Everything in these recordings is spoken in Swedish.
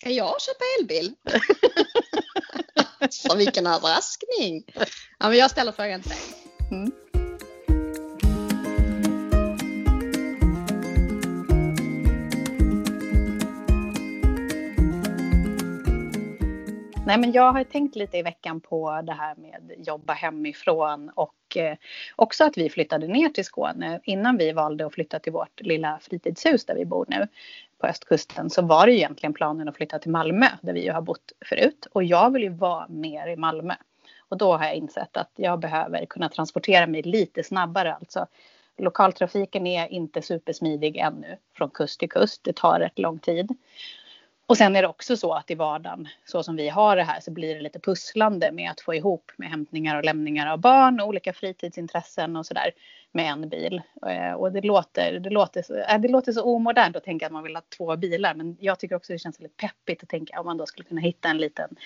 Ska jag köpa elbil? Så vilken överraskning! Ja, men jag ställer frågan till dig. Mm. Nej, men jag har tänkt lite i veckan på det här med jobba hemifrån och eh, också att vi flyttade ner till Skåne. Innan vi valde att flytta till vårt lilla fritidshus där vi bor nu på östkusten så var det egentligen planen att flytta till Malmö där vi ju har bott förut och jag vill ju vara mer i Malmö. Och då har jag insett att jag behöver kunna transportera mig lite snabbare alltså. Lokaltrafiken är inte supersmidig ännu från kust till kust. Det tar rätt lång tid. Och sen är det också så att i vardagen, så som vi har det här, så blir det lite pusslande med att få ihop med hämtningar och lämningar av barn och olika fritidsintressen och sådär med en bil. Eh, och det låter, det, låter så, äh, det låter så omodernt att tänka att man vill ha två bilar, men jag tycker också det känns lite peppigt att tänka om man då skulle kunna hitta en liten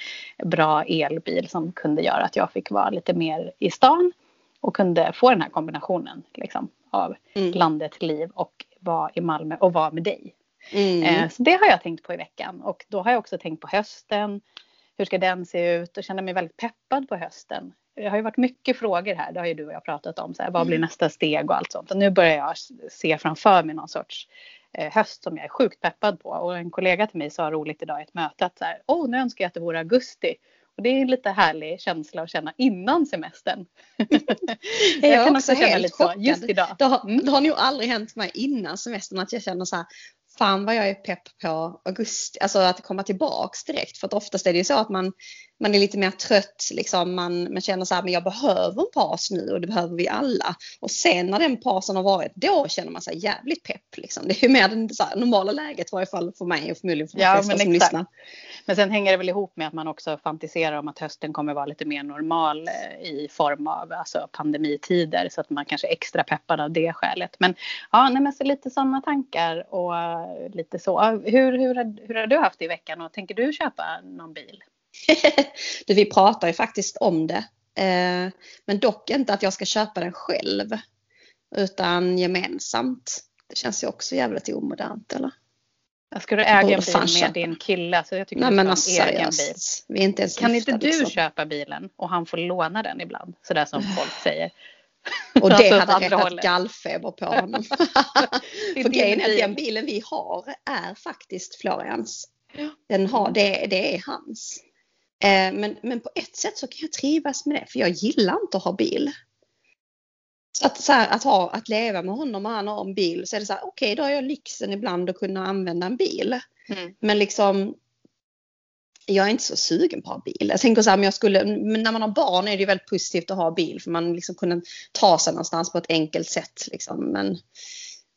bra elbil som kunde göra att jag fick vara lite mer i stan och kunde få den här kombinationen liksom, av mm. landet, liv och vara i Malmö och vara med dig Mm. Eh, så det har jag tänkt på i veckan och då har jag också tänkt på hösten. Hur ska den se ut och känner mig väldigt peppad på hösten. Det har ju varit mycket frågor här, det har ju du och jag pratat om. Så här, vad blir mm. nästa steg och allt sånt. Och nu börjar jag se framför mig någon sorts eh, höst som jag är sjukt peppad på. Och en kollega till mig sa roligt idag i ett möte att så här, oh, nu önskar jag att det vore augusti. Och det är en lite härlig känsla att känna innan semestern. jag, jag kan också känna lite chockad. så just idag. Det har, mm. det har nog aldrig hänt mig innan semestern att jag känner så här, fan vad jag är pepp på augusti, alltså att komma tillbaks direkt. För att oftast är det ju så att man, man är lite mer trött, liksom, man, man känner så här, men jag behöver en paus nu och det behöver vi alla. Och sen när den pausen har varit, då känner man sig jävligt pepp. Liksom. Det är ju mer det så här, normala läget i varje fall för mig och förmodligen för de ja, flesta som exakt. lyssnar. Men sen hänger det väl ihop med att man också fantiserar om att hösten kommer vara lite mer normal eh, i form av alltså, pandemitider så att man kanske är extra peppad av det skälet. Men ja, nej, men så lite sådana tankar och uh, lite så. Hur, hur, hur har du haft det i veckan och tänker du köpa någon bil? du, vi pratar ju faktiskt om det. Eh, men dock inte att jag ska köpa den själv. Utan gemensamt. Det känns ju också jävligt omodernt eller? Ska du äga en bil med köpa. din kille? Så jag tycker Nej, du ska men alltså, egen bil. Vi är inte kan du liksom. köpa bilen och han får låna den ibland? Sådär som folk säger. Och det alltså, hade rättat gallfeber på honom. För grejen är att den bilen vi har är faktiskt Florians. Den har, det, det är hans. Eh, men, men på ett sätt så kan jag trivas med det för jag gillar inte att ha bil. Så att, så här, att, ha, att leva med honom och han har en bil så är det så här, okej okay, då har jag lyxen ibland att kunna använda en bil. Mm. Men liksom jag är inte så sugen på att ha bil. Jag tänker så här, men jag skulle, men när man har barn är det väldigt positivt att ha bil för man liksom kunna ta sig någonstans på ett enkelt sätt. Liksom. Men,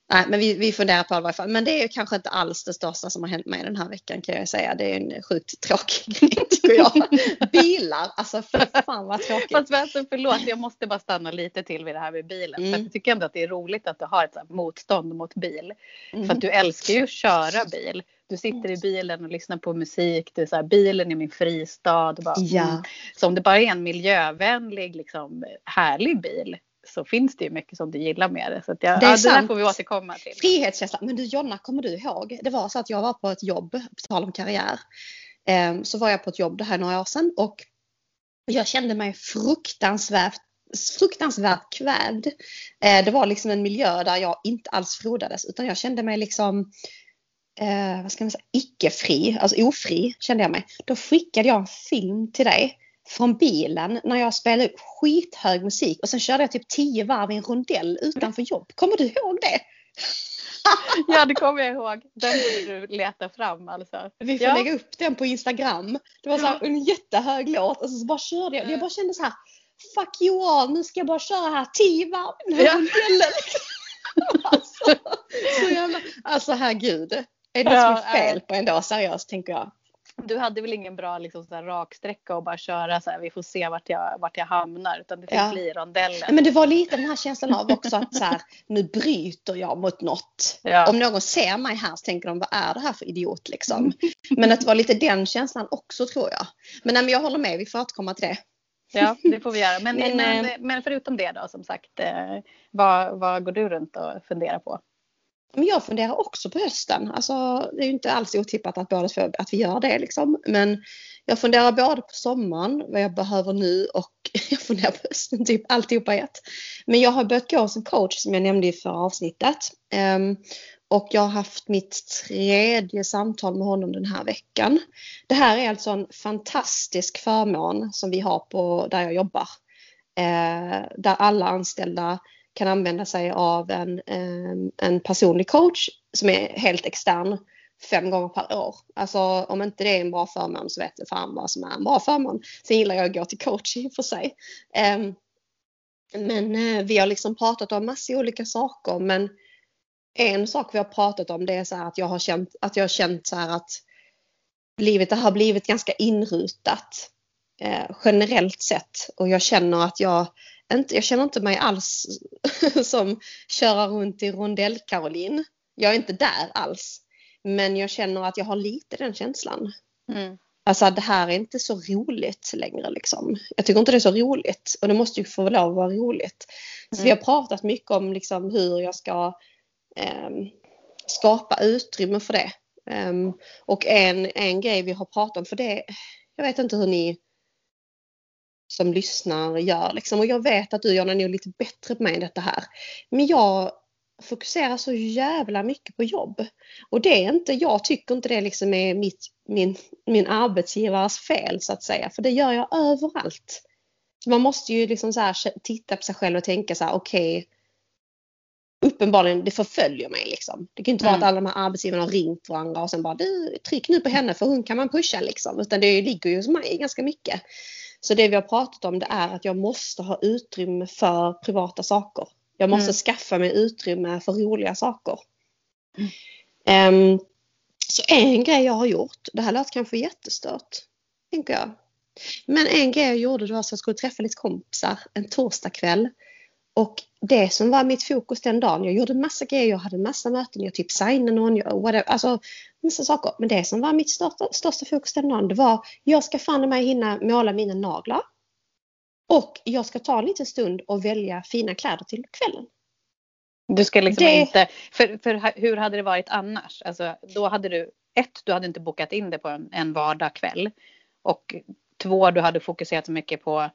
Nej, men vi, vi funderar på det i alla fall. Men det är kanske inte alls det största som har hänt mig den här veckan kan jag säga. Det är en sjukt tråkig grej tycker jag. Bilar, alltså fy fan vad tråkigt. Fast alltså, förlåt, jag måste bara stanna lite till vid det här med bilen. Mm. För jag tycker ändå att det är roligt att du har ett motstånd mot bil. Mm. För att du älskar ju att köra bil. Du sitter i bilen och lyssnar på musik. Du är så här, bilen är min fristad. Bara, ja. mm. Så om det bara är en miljövänlig, liksom, härlig bil så finns det ju mycket som du gillar med det. Så att jag, det, är ja, det där får vi återkomma till. Frihetskänsla. Men du Jonna, kommer du ihåg? Det var så att jag var på ett jobb, på tal om karriär. Eh, så var jag på ett jobb det här några år sedan och jag kände mig fruktansvärt fruktansvärt kvävd. Eh, det var liksom en miljö där jag inte alls frodades utan jag kände mig liksom eh, vad ska man säga, icke-fri, alltså ofri kände jag mig. Då skickade jag en film till dig från bilen när jag spelade upp skithög musik och sen körde jag typ tio varv i en rondell utanför jobb. Kommer du ihåg det? ja det kommer jag ihåg. Den borde du leta fram alltså. Vi får ja. lägga upp den på Instagram. Det var så här, en jättehög låt och så bara körde jag. Jag bara kände så här. Fuck you all, nu ska jag bara köra här tio varv i ja. rondellen. alltså, så jävla, alltså herregud. Är det ja, som är fel på en dag seriöst tänker jag du hade väl ingen bra liksom, så raksträcka och bara köra så här, vi får se vart jag, vart jag hamnar utan det fick ja. bli rondellen. Men det var lite den här känslan av också att så här, nu bryter jag mot något. Ja. Om någon ser mig här så tänker de vad är det här för idiot liksom. Men att det var lite den känslan också tror jag. Men, nej, men jag håller med, vi får återkomma till det. Ja, det får vi göra. Men, men, men, eh, men förutom det då som sagt, eh, vad, vad går du runt och funderar på? Men jag funderar också på hösten. Alltså, det är ju inte alls otippat att, båda, att vi gör det. Liksom. Men jag funderar både på sommaren, vad jag behöver nu och jag funderar på hösten, typ alltihopa i ett. Men jag har börjat gå som coach som jag nämnde i förra avsnittet. Um, och jag har haft mitt tredje samtal med honom den här veckan. Det här är alltså en fantastisk förmån som vi har på där jag jobbar. Eh, där alla anställda kan använda sig av en, ehm, en personlig coach som är helt extern fem gånger per år. Alltså om inte det är en bra förmån så vet jag fan vad som är en bra förmån. Sen gillar jag att gå till coach i och för sig. Ehm, men eh, vi har liksom pratat om massor olika saker men en sak vi har pratat om det är så här att jag har känt att jag har känt så här att livet har blivit ganska inrutat eh, generellt sett och jag känner att jag inte, jag känner inte mig alls som köra runt i rondell Caroline. Jag är inte där alls. Men jag känner att jag har lite den känslan. Mm. Alltså det här är inte så roligt längre liksom. Jag tycker inte det är så roligt och det måste ju få lov att vara roligt. Så mm. vi har pratat mycket om liksom hur jag ska eh, skapa utrymme för det. Um, och en, en grej vi har pratat om, för det, jag vet inte hur ni som lyssnar gör. Liksom. Och jag vet att du Jonna är nog lite bättre på mig än detta här. Men jag fokuserar så jävla mycket på jobb. Och det är inte, jag tycker inte det liksom är mitt, min, min arbetsgivares fel så att säga. För det gör jag överallt. Så man måste ju liksom så här, titta på sig själv och tänka så här okej. Okay, uppenbarligen det förföljer mig liksom. Det kan inte mm. vara att alla de här arbetsgivarna har ringt varandra och sen bara du tryck nu på henne för hon kan man pusha liksom. Utan det ligger ju hos mig ganska mycket. Så det vi har pratat om det är att jag måste ha utrymme för privata saker. Jag måste mm. skaffa mig utrymme för roliga saker. Mm. Um, så en grej jag har gjort, det här låter kanske jättestört, tänker jag. Men en grej jag gjorde var att jag skulle träffa lite kompisar en torsdagkväll. Och det som var mitt fokus den dagen, jag gjorde massa grejer, jag hade massa möten, jag typ signade någon, jag, whatever, alltså massa saker. Men det som var mitt största, största fokus den dagen, det var jag ska fan mig hinna måla mina naglar. Och jag ska ta en liten stund och välja fina kläder till kvällen. Du ska liksom det... inte, för, för hur hade det varit annars? Alltså, då hade du, ett, du hade inte bokat in det på en, en vardagkväll. Och två, du hade fokuserat så mycket på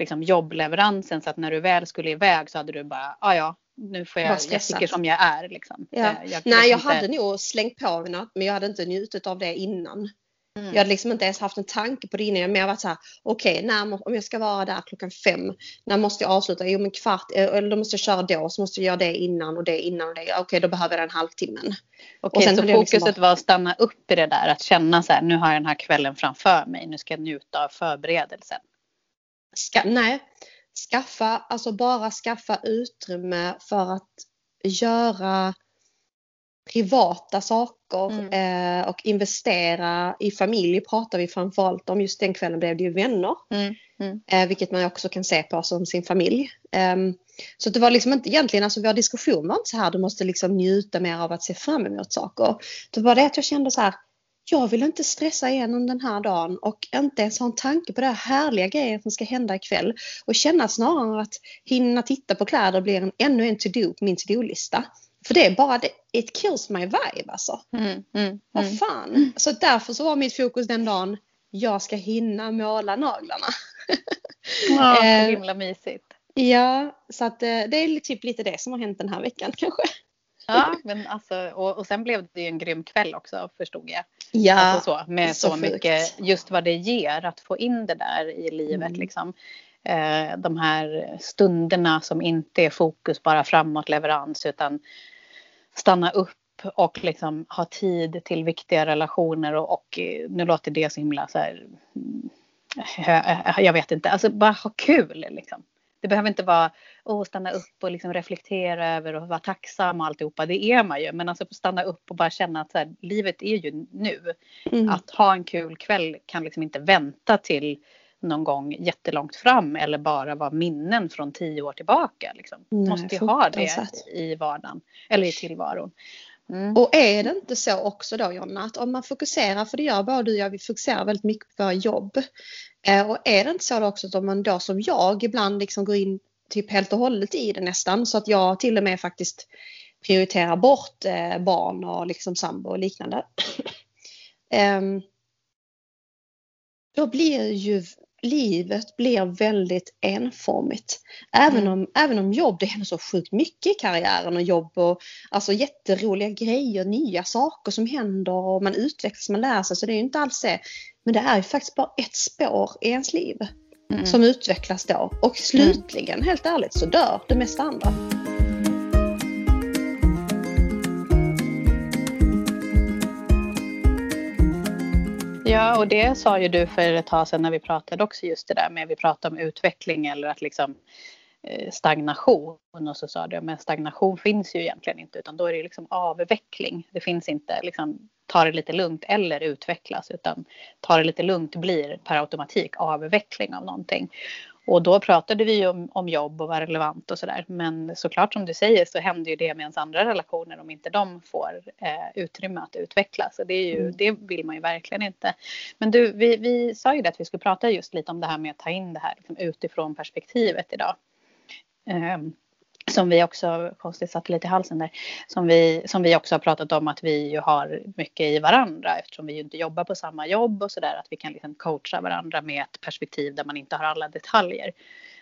liksom, jobbleveransen så att när du väl skulle iväg så hade du bara, ja ah, ja, nu får jag, jag tycker som jag är. Liksom. Ja. Eh, jag, Nej, jag inte... hade nog slängt på mig något men jag hade inte njutit av det innan. Mm. Jag hade liksom inte ens haft en tanke på det innan. Jag mer varit så här, okej, okay, om jag ska vara där klockan fem, när måste jag avsluta? Jo, men kvart, eh, eller då måste jag köra då, så måste jag göra det innan och det innan och det. Okej, okay, då behöver jag den halvtimmen. Okej, okay, så liksom fokuset liksom var att stanna upp i det där, att känna så här, nu har jag den här kvällen framför mig, nu ska jag njuta av förberedelsen. Ska, nej, skaffa, alltså bara skaffa utrymme för att göra privata saker mm. eh, och investera i familj pratar vi framförallt om. Just den kvällen blev det ju vänner. Mm. Mm. Eh, vilket man också kan se på som sin familj. Eh, så det var liksom inte egentligen, alltså vår diskussion var inte så här, du måste liksom njuta mer av att se fram emot saker. Det var det att jag kände så här, jag vill inte stressa igenom den här dagen och inte ens ha en tanke på det här härliga grejer som ska hända ikväll. Och känna snarare att hinna titta på kläder blir en, ännu en to-do på min to-do-lista. För det är bara det, it kills my vibe alltså. Mm, mm, Vad mm. fan. Mm. Så därför så var mitt fokus den dagen, jag ska hinna måla naglarna. Ja, så eh, himla mysigt. Ja, så att eh, det är typ lite det som har hänt den här veckan kanske. Ja, men alltså, och, och sen blev det ju en grym kväll också förstod jag. Ja, alltså så, med så, så mycket, just vad det ger att få in det där i livet mm. liksom. Eh, de här stunderna som inte är fokus bara framåt leverans utan stanna upp och liksom ha tid till viktiga relationer och, och nu låter det så himla så här, mm, jag vet inte, alltså bara ha kul liksom. Det behöver inte vara att stanna upp och liksom reflektera över och vara tacksam och alltihopa. Det är man ju. Men alltså stanna upp och bara känna att här, livet är ju nu. Mm. Att ha en kul kväll kan liksom inte vänta till någon gång jättelångt fram eller bara vara minnen från tio år tillbaka. Liksom. Nej, Måste ju ha det i vardagen eller i tillvaron. Mm. Och är det inte så också då Jonna att om man fokuserar, för det gör både du och jag, vi fokuserar väldigt mycket på jobb. Eh, och är det inte så då också att om man då som jag ibland liksom går in typ helt och hållet i det nästan så att jag till och med faktiskt prioriterar bort eh, barn och liksom sambo och liknande. um, då blir ju livet blir väldigt enformigt. Även, mm. om, även om jobb, det händer så sjukt mycket i karriären och jobb och alltså jätteroliga grejer, nya saker som händer och man utvecklas, man lär sig. Så det är ju inte alls det. Men det är ju faktiskt bara ett spår i ens liv mm. som utvecklas då. Och slutligen, mm. helt ärligt, så dör det mesta andra. Ja, och det sa ju du för ett tag sedan när vi pratade också just det där med vi pratade om utveckling eller att liksom eh, stagnation och så sa du men stagnation finns ju egentligen inte utan då är det liksom avveckling. Det finns inte liksom ta det lite lugnt eller utvecklas utan ta det lite lugnt blir per automatik avveckling av någonting. Och då pratade vi om, om jobb och var relevant och sådär. Men såklart som du säger så händer ju det med ens andra relationer om inte de får eh, utrymme att utvecklas. Och det, är ju, mm. det vill man ju verkligen inte. Men du, vi, vi sa ju det att vi skulle prata just lite om det här med att ta in det här liksom, utifrån perspektivet idag. Um, som vi också, konstigt satt lite i halsen där, som vi, som vi också har pratat om att vi ju har mycket i varandra eftersom vi ju inte jobbar på samma jobb och sådär att vi kan liksom coacha varandra med ett perspektiv där man inte har alla detaljer.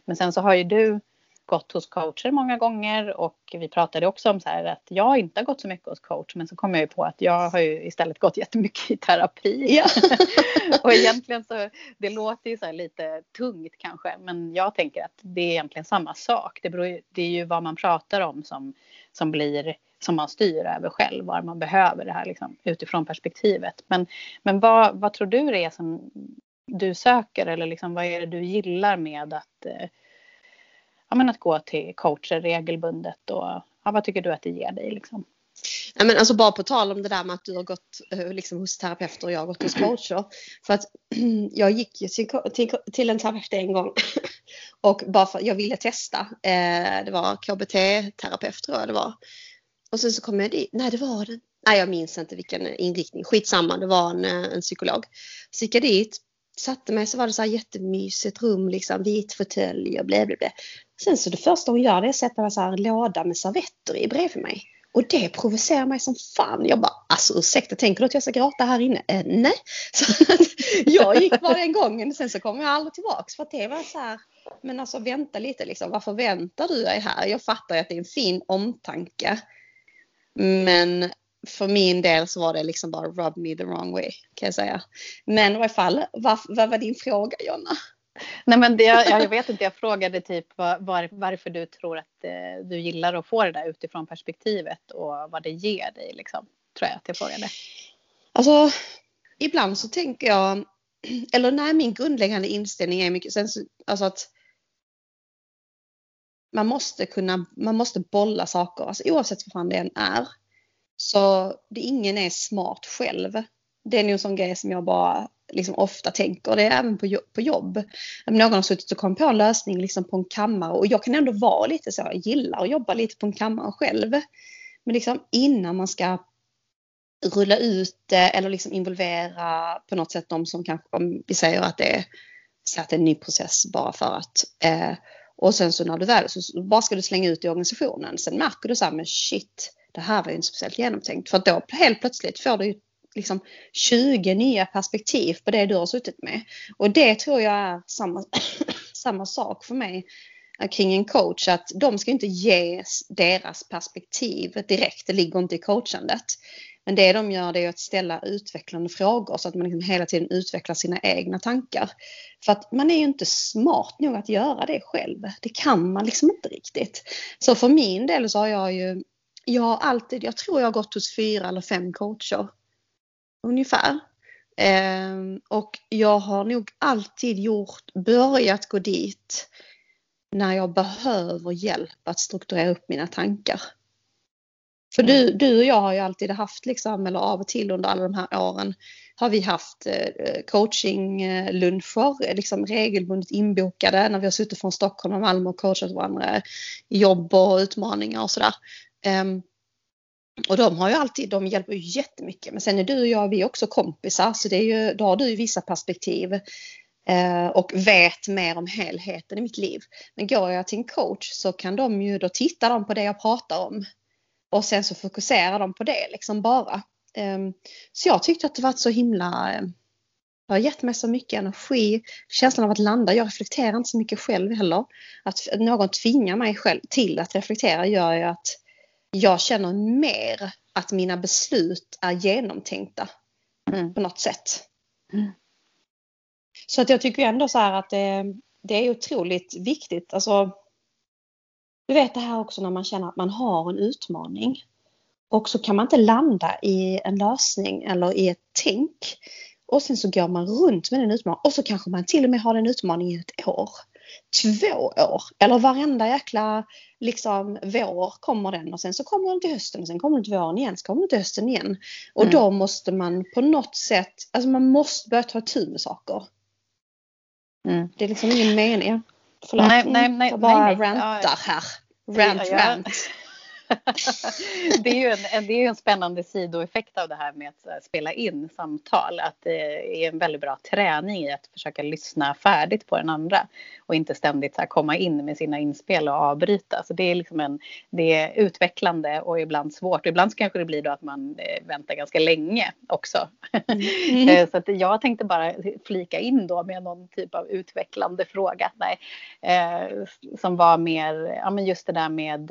Men sen så har ju du gått hos coacher många gånger och vi pratade också om så här att jag inte har gått så mycket hos coach men så kom jag ju på att jag har ju istället gått jättemycket i terapi. Ja. och egentligen så det låter ju så lite tungt kanske men jag tänker att det är egentligen samma sak. Det, beror, det är ju vad man pratar om som, som blir som man styr över själv, var man behöver det här liksom, utifrån perspektivet. Men, men vad, vad tror du det är som du söker eller liksom, vad är det du gillar med att eh, ja, men att gå till coacher regelbundet och ja, vad tycker du att det ger dig liksom? Nej, men alltså bara på tal om det där med att du har gått eh, liksom, hos terapeuter och jag har gått hos coacher. För att jag gick ju till, till, till en terapeut en gång och bara för jag ville testa. Eh, det var KBT-terapeut tror jag det var. Och sen så kom jag dit. Nej, det var det. Nej, jag minns inte vilken inriktning. Skitsamma, det var en, eh, en psykolog. Så gick jag dit, satte mig så var det så här jättemysigt rum, liksom vit fåtölj och blä, blä, blä. Sen så det första hon gör det är att sätta en så här låda med servetter i bredvid mig. Och det provocerar mig som fan. Jag bara, alltså ursäkta, tänker du att jag ska gråta här inne? Äh, nej. Så jag gick bara den gången, sen så kom jag aldrig tillbaks för att det var så här, men alltså vänta lite liksom, varför väntar du dig här? Jag fattar ju att det är en fin omtanke. Men för min del så var det liksom bara rub me the wrong way kan jag säga. Men i alla fall, vad, vad var din fråga Jonna? Nej men det, jag vet inte, jag frågade typ var, varför du tror att eh, du gillar att få det där utifrån perspektivet och vad det ger dig liksom. Tror jag att jag frågade. Alltså ibland så tänker jag, eller nej min grundläggande inställning är mycket, sen, alltså att man måste kunna, man måste bolla saker, alltså oavsett vad fan det än är. Så det, ingen är smart själv. Det är nog en sån grej som jag bara liksom ofta tänker. Det är även på, på jobb. Någon har suttit och kommit på en lösning liksom på en kammare och jag kan ändå vara lite så, jag gillar att jobba lite på en kammare själv. Men liksom innan man ska rulla ut det eller liksom involvera på något sätt de som kanske, om vi säger att det är, så att det är en ny process bara för att eh, och sen så när du väl, så bara ska du slänga ut i organisationen. Sen märker du så här, men shit, det här var ju inte speciellt genomtänkt. För då helt plötsligt får du liksom 20 nya perspektiv på det du har suttit med. Och det tror jag är samma, samma sak för mig kring en coach att de ska inte ge deras perspektiv direkt, det ligger inte i coachandet. Men det de gör det är att ställa utvecklande frågor så att man liksom hela tiden utvecklar sina egna tankar. För att man är ju inte smart nog att göra det själv. Det kan man liksom inte riktigt. Så för min del så har jag ju, jag har alltid, jag tror jag har gått hos fyra eller fem coacher ungefär. Eh, och jag har nog alltid gjort, börjat gå dit när jag behöver hjälp att strukturera upp mina tankar. För du, du och jag har ju alltid haft, liksom, eller av och till under alla de här åren, har vi haft eh, coachingluncher, liksom regelbundet inbokade när vi har suttit från Stockholm och Malmö och coachat varandra i jobb och utmaningar och sådär. Och de har ju alltid, de hjälper ju jättemycket. Men sen är du och jag, vi är också kompisar så det är ju, då har du ju vissa perspektiv eh, och vet mer om helheten i mitt liv. Men går jag till en coach så kan de ju, då titta de på det jag pratar om. Och sen så fokuserar de på det liksom bara. Ehm, så jag tyckte att det var så himla eh, det har gett mig så mycket energi, känslan av att landa. Jag reflekterar inte så mycket själv heller. Att någon tvingar mig själv till att reflektera gör ju att jag känner mer att mina beslut är genomtänkta mm. på något sätt. Mm. Så att jag tycker ändå så här att det, det är otroligt viktigt. Alltså, du vet det här också när man känner att man har en utmaning. Och så kan man inte landa i en lösning eller i ett tänk. Och sen så går man runt med den utmaningen och så kanske man till och med har den utmaningen i ett år. Två år eller varenda jäkla liksom vår kommer den och sen så kommer den till hösten och sen kommer den till våren igen så kommer den till hösten igen. Och mm. då måste man på något sätt, alltså man måste börja ta tur med saker. Mm. Det är liksom ingen mening. Förlåt, nej, nej, nej, jag bara nej, nej. rantar här. Rant, rant. det, är ju en, det är en spännande sidoeffekt av det här med att spela in samtal. Att det är en väldigt bra träning i att försöka lyssna färdigt på den andra. Och inte ständigt så komma in med sina inspel och avbryta. Så det är, liksom en, det är utvecklande och ibland svårt. ibland kanske det blir då att man eh, väntar ganska länge också. Mm. Eh, så att jag tänkte bara flika in då med någon typ av utvecklande fråga. Nej, eh, som var mer, ja men just det där med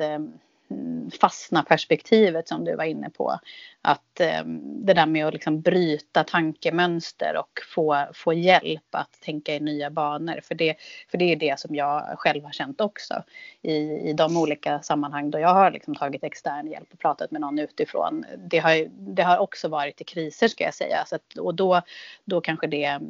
fastna perspektivet som du var inne på. Att eh, det där med att liksom bryta tankemönster och få, få hjälp att tänka i nya banor. För det, för det är det som jag själv har känt också i, i de olika sammanhang då jag har liksom tagit extern hjälp och pratat med någon utifrån. Det har, det har också varit i kriser ska jag säga. Så att, och då, då kanske det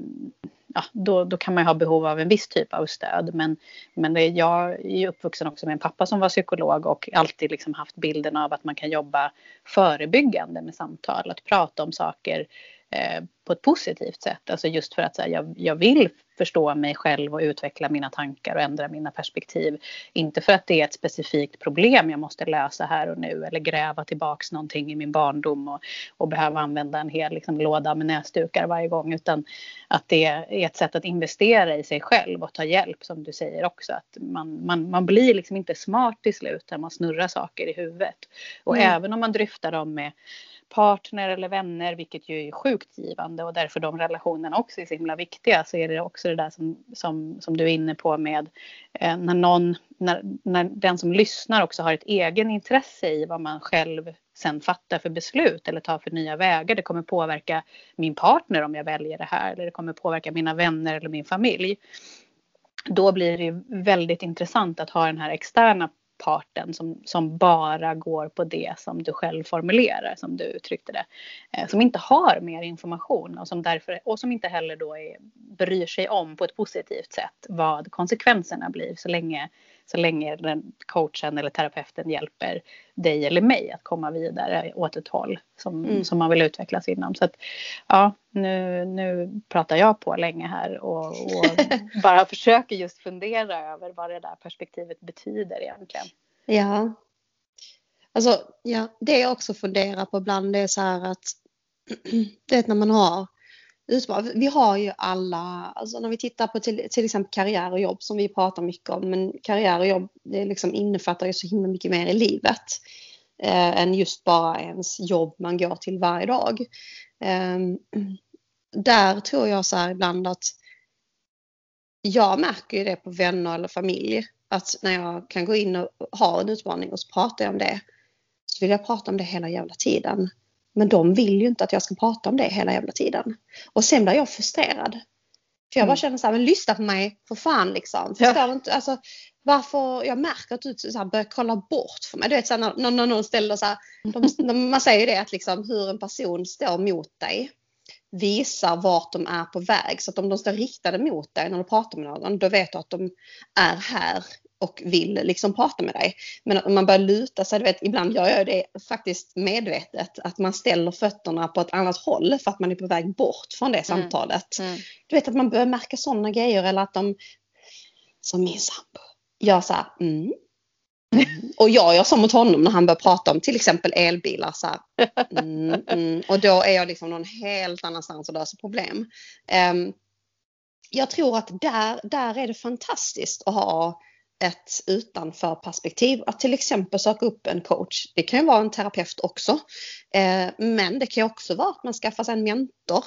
ja, då, då kan man ha behov av en viss typ av stöd. Men, men det, jag är ju uppvuxen också med en pappa som var psykolog och alltid liksom haft bilden av att man kan jobba förebyggande med samtal. Att prata om saker eh, på ett positivt sätt. Alltså just för att här, jag, jag vill förstå mig själv och utveckla mina tankar och ändra mina perspektiv. Inte för att det är ett specifikt problem jag måste lösa här och nu eller gräva tillbaks någonting i min barndom och, och behöva använda en hel liksom, låda med näsdukar varje gång utan att det är ett sätt att investera i sig själv och ta hjälp som du säger också. Att man, man, man blir liksom inte smart till slut när man snurrar saker i huvudet. Och mm. även om man dryftar dem med partner eller vänner, vilket ju är sjukt givande och därför de relationerna också är så himla viktiga, så är det också det där som, som, som du är inne på med eh, när någon, när, när den som lyssnar också har ett egen intresse i vad man själv sen fattar för beslut eller tar för nya vägar. Det kommer påverka min partner om jag väljer det här eller det kommer påverka mina vänner eller min familj. Då blir det väldigt intressant att ha den här externa parten som, som bara går på det som du själv formulerar, som du uttryckte det. Eh, som inte har mer information och som, därför, och som inte heller då är, bryr sig om på ett positivt sätt vad konsekvenserna blir så länge så länge den coachen eller terapeuten hjälper dig eller mig att komma vidare åt ett håll som, mm. som man vill utvecklas inom. Så att, ja, nu, nu pratar jag på länge här och, och bara försöker just fundera över vad det där perspektivet betyder egentligen. Ja. Alltså, ja, det jag också funderar på ibland det är så här att det när man har vi har ju alla, alltså när vi tittar på till, till exempel karriär och jobb som vi pratar mycket om, men karriär och jobb det liksom innefattar ju så himla mycket mer i livet eh, än just bara ens jobb man går till varje dag. Eh, där tror jag så här ibland att jag märker ju det på vänner eller familj att när jag kan gå in och ha en utmaning och så pratar jag om det så vill jag prata om det hela jävla tiden. Men de vill ju inte att jag ska prata om det hela jävla tiden. Och sen blir jag frustrerad. För jag bara mm. känner så här, men lyssna på mig för fan liksom. Förstår ja. inte? Alltså, varför, jag märker att du så här, börjar kolla bort för mig. Du vet så här, när, när någon ställer så här, de, man säger det att liksom hur en person står mot dig visar vart de är på väg. Så att om de står riktade mot dig när du pratar med någon, då vet du att de är här och vill liksom prata med dig. Men om man börjar luta sig, du vet, ibland gör jag det faktiskt medvetet, att man ställer fötterna på ett annat håll för att man är på väg bort från det mm. samtalet. Mm. Du vet att man börjar märka sådana grejer eller att de, som min sambo, gör så här, mm. Mm. Och jag gör så mot honom när han börjar prata om till exempel elbilar. Så mm, mm, och då är jag liksom någon helt annanstans och löser problem. Um, jag tror att där, där är det fantastiskt att ha ett utanför-perspektiv. Att till exempel söka upp en coach. Det kan ju vara en terapeut också. Eh, men det kan också vara att man skaffar sig en mentor.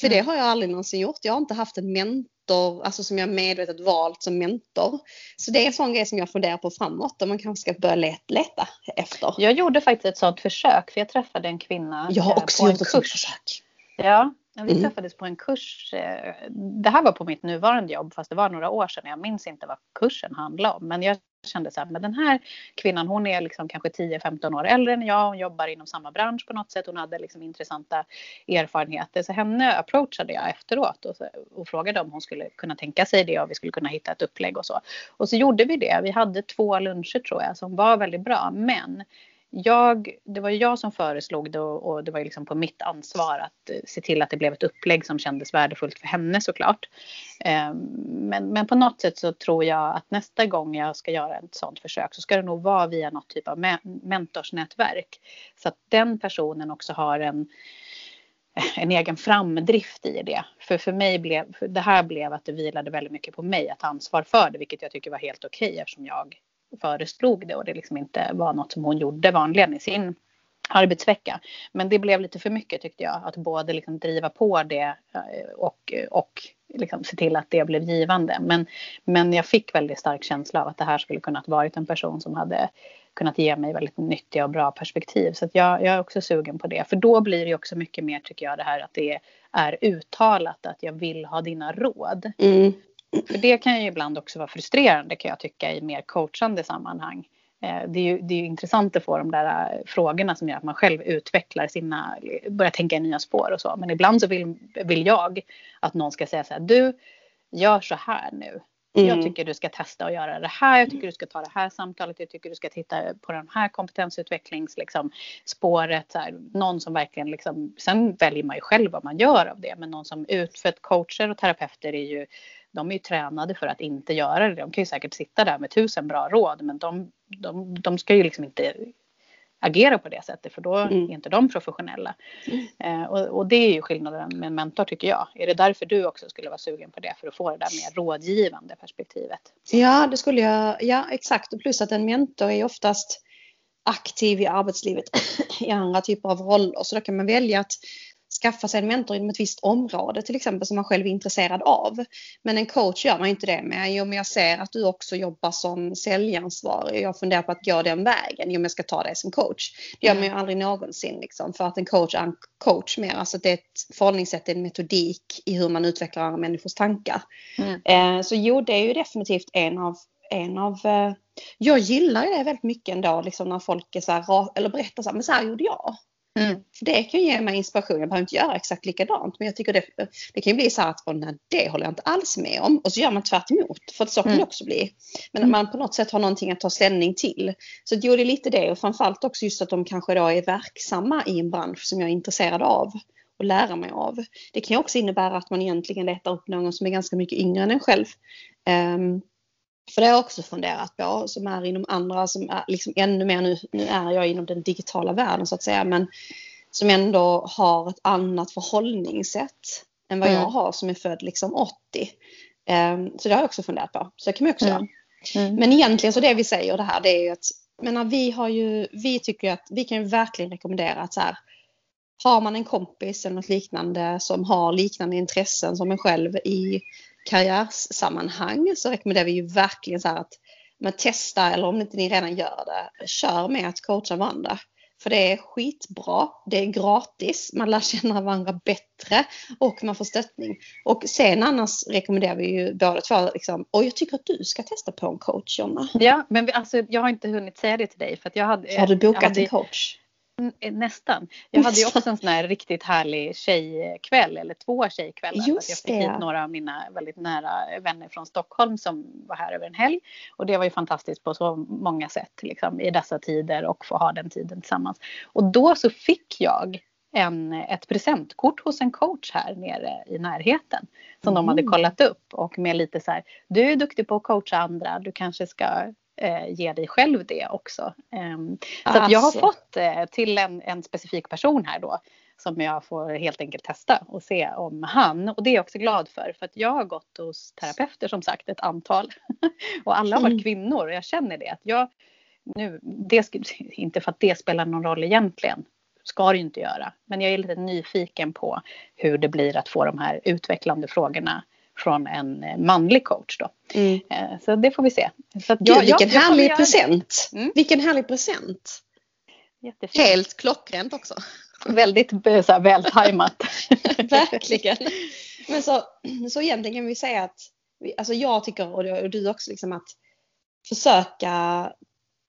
För mm. det har jag aldrig någonsin gjort. Jag har inte haft en mentor, alltså som jag medvetet valt som mentor. Så det är en sån grej som jag funderar på framåt, om man kanske ska börja leta, efter. Jag gjorde faktiskt ett sånt försök, för jag träffade en kvinna Jag har också gjort ett sånt försök. Ja, vi mm. träffades på en kurs. Eh, det här var på mitt nuvarande jobb fast det var några år sedan. Jag minns inte vad kursen handlade om. Men jag kände så här, men den här kvinnan hon är liksom kanske 10-15 år äldre än jag. Hon jobbar inom samma bransch på något sätt. Hon hade liksom intressanta erfarenheter. Så henne approachade jag efteråt och, så, och frågade om hon skulle kunna tänka sig det och vi skulle kunna hitta ett upplägg och så. Och så gjorde vi det. Vi hade två luncher tror jag som var väldigt bra. Men jag, det var jag som föreslog det och, och det var liksom på mitt ansvar att eh, se till att det blev ett upplägg som kändes värdefullt för henne såklart. Eh, men, men på något sätt så tror jag att nästa gång jag ska göra ett sådant försök så ska det nog vara via något typ av me mentorsnätverk. Så att den personen också har en eh, en egen framdrift i det. För för mig blev, för det här blev att det vilade väldigt mycket på mig att ta ansvar för det, vilket jag tycker var helt okej okay, eftersom jag föreslog det och det liksom inte var något som hon gjorde vanligen i sin arbetsvecka. Men det blev lite för mycket tyckte jag att både liksom driva på det eh, och, och liksom se till att det blev givande. Men, men jag fick väldigt stark känsla av att det här skulle kunnat varit en person som hade kunnat ge mig väldigt nyttiga och bra perspektiv. Så jag, jag, är också sugen på det. För då blir det också mycket mer tycker jag det här att det är uttalat att jag vill ha dina råd. Mm. För det kan ju ibland också vara frustrerande kan jag tycka i mer coachande sammanhang. Eh, det är, ju, det är ju intressant att få de där eh, frågorna som gör att man själv utvecklar sina, börjar tänka i nya spår och så. Men ibland så vill, vill jag att någon ska säga så här, du gör så här nu. Mm. Jag tycker du ska testa att göra det här. Jag tycker du ska ta det här samtalet. Jag tycker du ska titta på den här kompetensutvecklingsspåret. Liksom, spåret, någon som verkligen liksom, sen väljer man ju själv vad man gör av det. Men någon som ut, för att coacher och terapeuter är ju de är ju tränade för att inte göra det. De kan ju säkert sitta där med tusen bra råd men de, de, de ska ju liksom inte agera på det sättet för då mm. är inte de professionella. Mm. Eh, och, och, det är ju skillnaden med en mentor tycker jag. Är det därför du också skulle vara sugen på det för att få det där mer rådgivande perspektivet? Ja, det skulle jag. Ja, exakt. Och plus att en mentor är oftast aktiv i arbetslivet i andra typer av roller så då kan man välja att skaffa sig en mentor inom ett visst område till exempel som man själv är intresserad av. Men en coach gör man inte det med. Jo, men jag ser att du också jobbar som säljansvarig. Jag funderar på att gå den vägen. Jo, men jag ska ta dig som coach. Det gör man ju mm. aldrig någonsin liksom, för att en coach är en coach mer. Alltså det är ett förhållningssätt, en metodik i hur man utvecklar andra människors tankar. Mm. Eh, så jo, det är ju definitivt en av en av, eh, jag gillar det väldigt mycket ändå, liksom när folk är så här, eller berättar så här, men så här gjorde jag. Mm. Det kan ge mig inspiration. Jag behöver inte göra exakt likadant. Men jag tycker det, det kan bli så att nej, det håller jag inte alls med om. Och så gör man tvärt emot. För så kan mm. det också bli. Men mm. man på något sätt har någonting att ta ställning till. Så det gjorde lite det. Och framförallt också just att de kanske då är verksamma i en bransch som jag är intresserad av. Och lära mig av. Det kan ju också innebära att man egentligen letar upp någon som är ganska mycket yngre än en själv. Um, för det har jag också funderat på, som är inom andra, som är liksom ännu mer nu, nu är jag inom den digitala världen så att säga, men som ändå har ett annat förhållningssätt än vad mm. jag har som är född liksom 80. Um, ehm, så det har jag också funderat på. Så det kan man också mm. göra. Mm. Men egentligen så det vi säger det här det är ju att menar, vi har ju, vi tycker att vi kan ju verkligen rekommendera att så här, har man en kompis eller något liknande som har liknande intressen som en själv i karriärsammanhang så rekommenderar vi ju verkligen så här att men testa eller om inte ni redan gör det, kör med att coacha varandra. För det är skitbra, det är gratis, man lär känna varandra bättre och man får stöttning. Och sen annars rekommenderar vi ju båda två, liksom, och jag tycker att du ska testa på en coach Jonna. Ja, men vi, alltså, jag har inte hunnit säga det till dig för att jag hade... Har du bokat hade, en coach? Nästan. Jag hade ju också en sån här riktigt härlig tjejkväll eller två tjejkvällar. Just jag fick hit några av mina väldigt nära vänner från Stockholm som var här över en helg. Och det var ju fantastiskt på så många sätt liksom, i dessa tider och få ha den tiden tillsammans. Och då så fick jag en, ett presentkort hos en coach här nere i närheten. Som mm. de hade kollat upp och med lite så här, du är duktig på att coacha andra, du kanske ska eh, ge dig själv det också. Um, så alltså. jag har fått eh, till en, en specifik person här då som jag får helt enkelt testa och se om han, och det är jag också glad för, för att jag har gått hos terapeuter som sagt ett antal och alla har varit mm. kvinnor och jag känner det att jag nu, det, inte för att det spelar någon roll egentligen, ska det ju inte göra, men jag är lite nyfiken på hur det blir att få de här utvecklande frågorna från en eh, manlig coach då. Mm. Eh, så det får vi se. Så Gud, jag, vilken jag, härlig present! Mm. Vilken härlig present! Jättefint. Helt klockrent också. Väldigt så här, vältajmat. Verkligen. Men så, så egentligen kan vi säga att, alltså jag tycker och du också liksom att försöka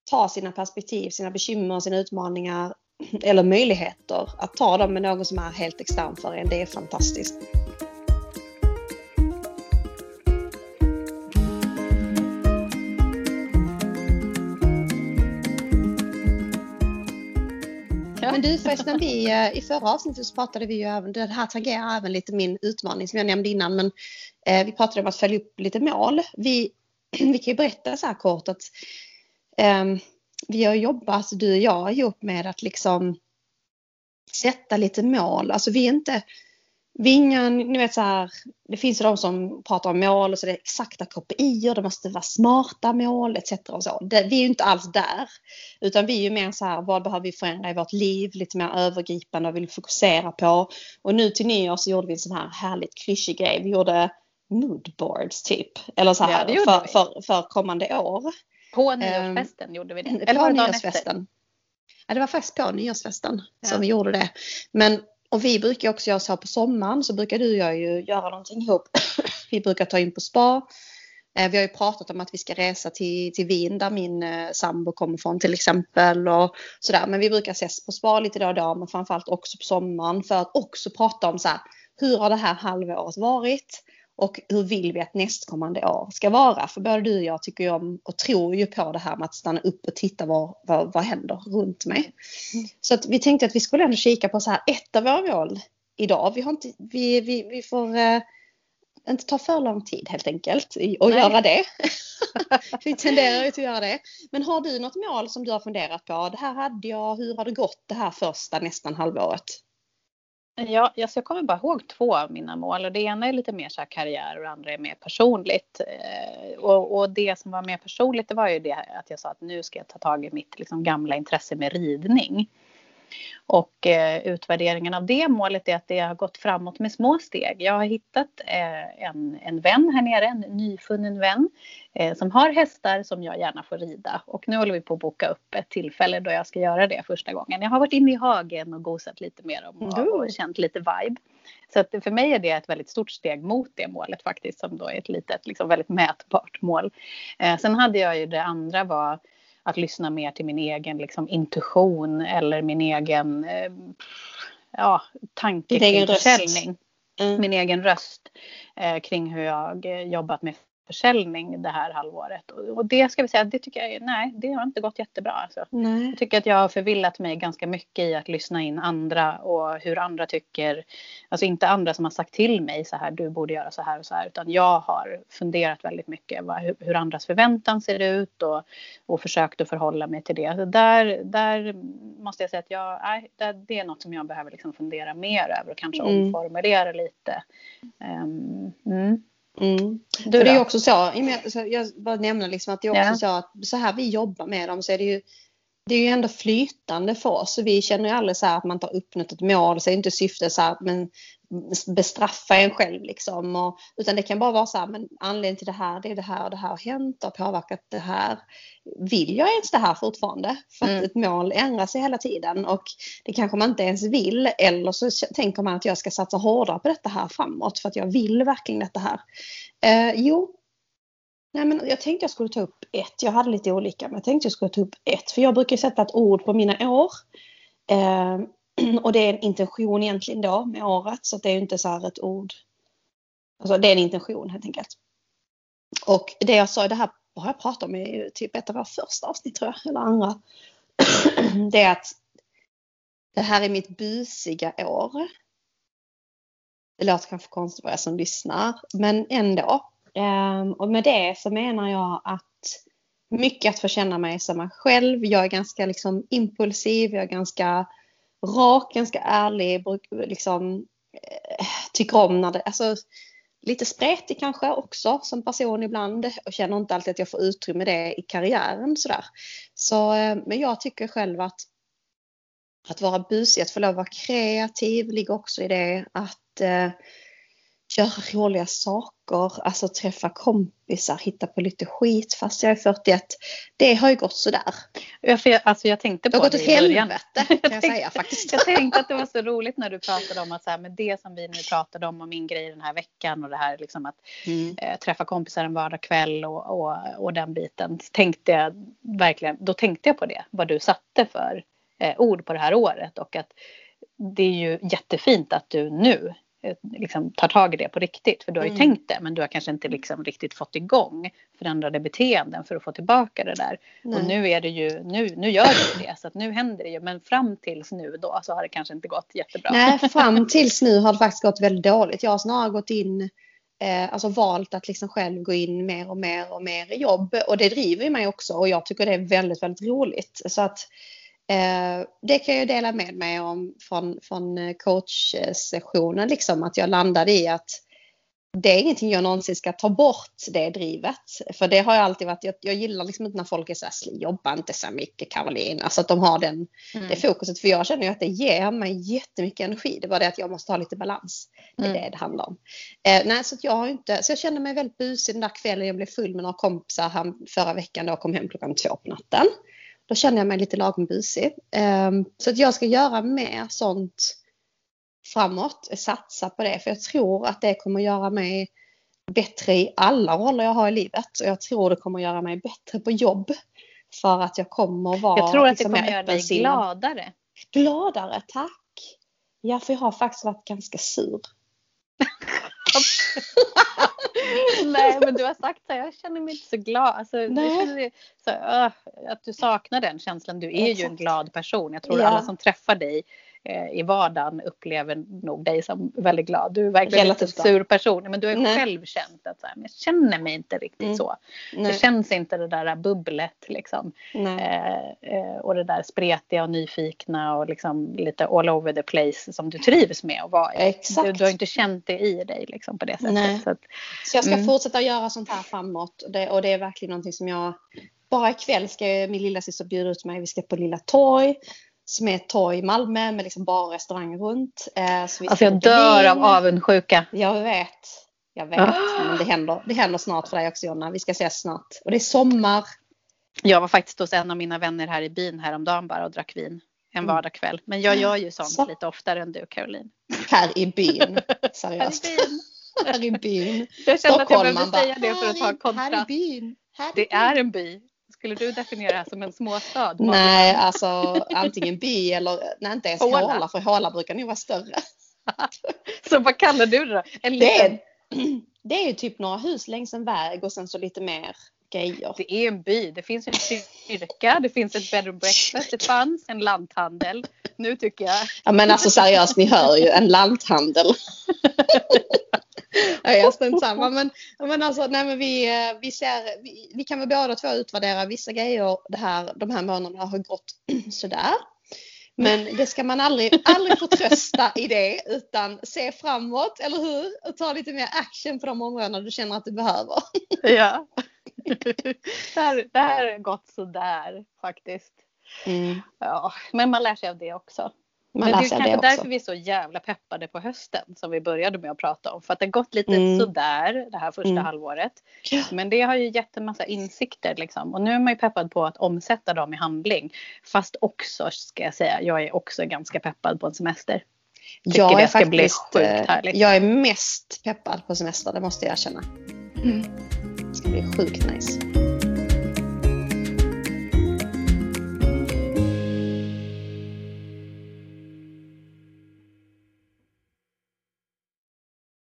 ta sina perspektiv, sina bekymmer, sina utmaningar eller möjligheter. Att ta dem med någon som är helt extern för en, det är fantastiskt. Men du förresten, vi, eh, i förra avsnittet så pratade vi ju även, det här tangerar även lite min utmaning som jag nämnde innan, men eh, vi pratade om att följa upp lite mål. Vi, vi kan ju berätta så här kort att eh, vi har jobbat, du och jag, ihop med att liksom sätta lite mål. Alltså vi är inte, Vingan, ni vet så här, det finns ju de som pratar om mål och så det är exakta KPI det måste vara smarta mål etc. Och så. Det, vi är ju inte alls där. Utan vi är ju mer så här, vad behöver vi förändra i vårt liv? Lite mer övergripande och vill fokusera på. Och nu till nyår så gjorde vi en sån här härligt klyschig grej. Vi gjorde moodboards typ. Eller så här ja, för, för, för, kommande år. På nyårsfesten um, gjorde vi det. Eller på nyårsfesten. Ja, det var faktiskt på nyårsfesten ja. som vi gjorde det. Men och vi brukar också göra så på sommaren så brukar du och jag ju göra någonting ihop. vi brukar ta in på spa. Eh, vi har ju pratat om att vi ska resa till, till Wien där min eh, sambo kommer från till exempel. Och sådär. Men vi brukar ses på spa lite då och då men framförallt också på sommaren för att också prata om så här, hur har det här halvåret varit? Och hur vill vi att nästkommande år ska vara? För både du och jag tycker ju om och tror ju på det här med att stanna upp och titta vad, vad, vad händer runt mig. Mm. Så att vi tänkte att vi skulle ändå kika på så här ett av våra mål idag. Vi, har inte, vi, vi, vi får eh, inte ta för lång tid helt enkelt och Nej. göra det. vi tenderar ju till att göra det. Men har du något mål som du har funderat på? Det här hade jag, hur har det gått det här första nästan halvåret? Ja, alltså jag kommer bara ihåg två av mina mål och det ena är lite mer så karriär och det andra är mer personligt. Eh, och, och, det som var mer personligt det var ju det att jag sa att nu ska jag ta tag i mitt liksom, gamla intresse med ridning. Och eh, utvärderingen av det målet är att det har gått framåt med små steg. Jag har hittat eh, en, en vän här nere, en nyfunnen vän eh, som har hästar som jag gärna får rida. Och nu håller vi på att boka upp ett tillfälle då jag ska göra det första gången. Jag har varit inne i hagen och gosat lite med dem och, och känt lite vibe. Så att för mig är det ett väldigt stort steg mot det målet faktiskt som då är ett litet, liksom väldigt mätbart mål. Eh, sen hade jag ju det andra var att lyssna mer till min egen liksom, intuition eller min egen eh, ja, tanke kring försäljning. Mm. Min egen röst eh, kring hur jag eh, jobbat med försäljning det här halvåret. Och det ska vi säga, det tycker jag, nej, det har inte gått jättebra. Alltså. Jag tycker att jag har förvillat mig ganska mycket i att lyssna in andra och hur andra tycker. Alltså inte andra som har sagt till mig så här, du borde göra så här och så här, utan jag har funderat väldigt mycket vad, hur, hur andras förväntan ser ut och, och försökt att förhålla mig till det. Så där, där måste jag säga att jag, nej, det, det är något som jag behöver liksom fundera mer över och kanske mm. omformulera lite. Um, mm. Mm. Du För det är också så, jag bara nämna liksom att det är också ja. så att så här vi jobbar med dem så är det ju det är ju ändå flytande för oss. Vi känner ju aldrig så att man tar uppnått ett mål så är inte syftet så här, men bestraffa en själv liksom. Och, utan det kan bara vara så här, men anledningen till det här, det är det här och det här har hänt och påverkat det här. Vill jag ens det här fortfarande? För att mm. ett mål ändrar sig hela tiden och det kanske man inte ens vill. Eller så tänker man att jag ska satsa hårdare på detta här framåt för att jag vill verkligen detta här. Eh, jo, Nej, men jag tänkte jag skulle ta upp ett. Jag hade lite olika, men jag tänkte jag skulle ta upp ett. För jag brukar sätta ett ord på mina år. Eh, och det är en intention egentligen då med året. Så det är ju inte så här ett ord. Alltså det är en intention helt enkelt. Och det jag sa, det här har jag pratat om i typ ett av våra första avsnitt tror jag, eller andra. det är att det här är mitt busiga år. Det låter kanske konstigt för er som lyssnar, men ändå. Ehm, och med det så menar jag att mycket att få känna mig som mig själv. Jag är ganska liksom impulsiv, jag är ganska rak, ganska ärlig, liksom, eh, tycker om när det, alltså lite spretig kanske också som person ibland och känner inte alltid att jag får utrymme det i karriären sådär. Så, eh, men jag tycker själv att att vara busig, att få lov att vara kreativ ligger också i det. Att eh, göra roliga saker, alltså träffa kompisar, hitta på lite skit fast jag är 41. Det har ju gått sådär. Ja, för jag, alltså jag tänkte på det har gått åt helvete kan jag, jag säga faktiskt. jag tänkte att det var så roligt när du pratade om att så här, med det som vi nu pratade om och min grej den här veckan och det här liksom att mm. äh, träffa kompisar en vardagskväll och, och, och den biten. Tänkte jag verkligen, då tänkte jag på det, vad du satte för eh, ord på det här året och att det är ju jättefint att du nu eh, liksom tar tag i det på riktigt. För du har ju mm. tänkt det men du har kanske inte liksom riktigt fått igång förändrade beteenden för att få tillbaka det där. Nej. Och nu är det ju, nu, nu gör du det så att nu händer det ju. Men fram tills nu då så har det kanske inte gått jättebra. Nej, fram tills nu har det faktiskt gått väldigt dåligt. Jag har snarare gått in eh, alltså valt att liksom själv gå in mer och mer och mer i jobb och det driver mig också och jag tycker det är väldigt, väldigt roligt. Så att Eh, det kan jag dela med mig om från, från eh, coachsessionen, liksom, att jag landade i att det är ingenting jag någonsin ska ta bort det drivet. För det har jag alltid varit, jag, jag gillar liksom inte när folk är så här, jobba inte så mycket Caroline. Alltså att de har den, mm. det fokuset. För jag känner ju att det ger mig jättemycket energi. Det var det att jag måste ha lite balans. Det är mm. det det handlar om. Eh, nej, så jag har inte, så jag kände mig väldigt busig den där kvällen. Jag blev full med några kompisar här förra veckan då och kom hem klockan två på natten. Då känner jag mig lite lagom busig. Ehm, så att jag ska göra mer sånt framåt, satsa på det. För jag tror att det kommer göra mig bättre i alla roller jag har i livet. Och jag tror det kommer göra mig bättre på jobb. För att jag kommer vara Jag tror att liksom det kommer göra dig gladare. Gladare, tack. Ja, för jag har faktiskt varit ganska sur. Nej men du har sagt så jag känner mig inte så glad. Alltså, Nej. Så, uh, att du saknar den känslan. Du är ju en glad person. Jag tror ja. alla som träffar dig eh, i vardagen upplever nog dig som väldigt glad. Du är verkligen inte en sur person men du har Nej. själv känt att så här, men jag känner mig inte riktigt mm. så. Nej. Det känns inte det där bubblet liksom. Eh, eh, och det där spretiga och nyfikna och liksom lite all over the place som du trivs med att vara i. Du, du, har inte känt det i dig liksom på det sättet. Nej. Så, att, så jag ska mm. fortsätta göra sånt här framåt och det, och det är verkligen någonting som jag bara ikväll ska min lilla syster bjuda ut mig. Vi ska på Lilla Torg som är ett torg i Malmö med liksom bara restauranger runt. Eh, så alltså jag dör av avundsjuka. Jag vet. Jag vet. Ah. Men det händer, det händer snart för dig också Jonna. Vi ska ses snart. Och det är sommar. Jag var faktiskt hos en av mina vänner här i byn häromdagen bara och drack vin. En mm. vardagskväll. Men jag gör ju sånt så. lite oftare än du Caroline. Här i byn. Seriöst. här i byn. här i byn. Jag kände att jag behövde säga det för att ha kontrast. Här i byn. Här i det byn. är en by. Skulle du definiera det här som en småstad? Nej, alltså antingen by eller nej, inte ens Håla, Håla för Håla brukar nog vara större. så vad kallar du det då? En det, är, det är ju typ några hus längs en väg och sen så lite mer grejer. Det är en by. Det finns en kyrka, det finns ett bed and breakfast, det fanns en lanthandel. Nu tycker jag... Ja men alltså seriöst, ni hör ju en lanthandel. ja, jag strunt samma. Men, men alltså, nej, men vi, eh, vi, ser, vi, vi kan väl båda två utvärdera vissa grejer det här, de här månaderna har gått sådär. Men det ska man aldrig, aldrig förtrösta i det utan se framåt, eller hur? Och ta lite mer action på de områdena du känner att du behöver. Ja. Det här, det här har gått sådär faktiskt. Mm. Ja, men man lär sig av det också. Men det är kanske det därför vi är så jävla peppade på hösten som vi började med att prata om. För att det har gått lite mm. sådär det här första mm. halvåret. Men det har ju gett en massa insikter liksom. Och nu är man ju peppad på att omsätta dem i handling. Fast också ska jag säga, jag är också ganska peppad på en semester. Tycker jag det ska faktiskt, bli sjukt eh, härligt. Jag är mest peppad på semester, det måste jag erkänna. Mm. Det ska bli sjukt nice.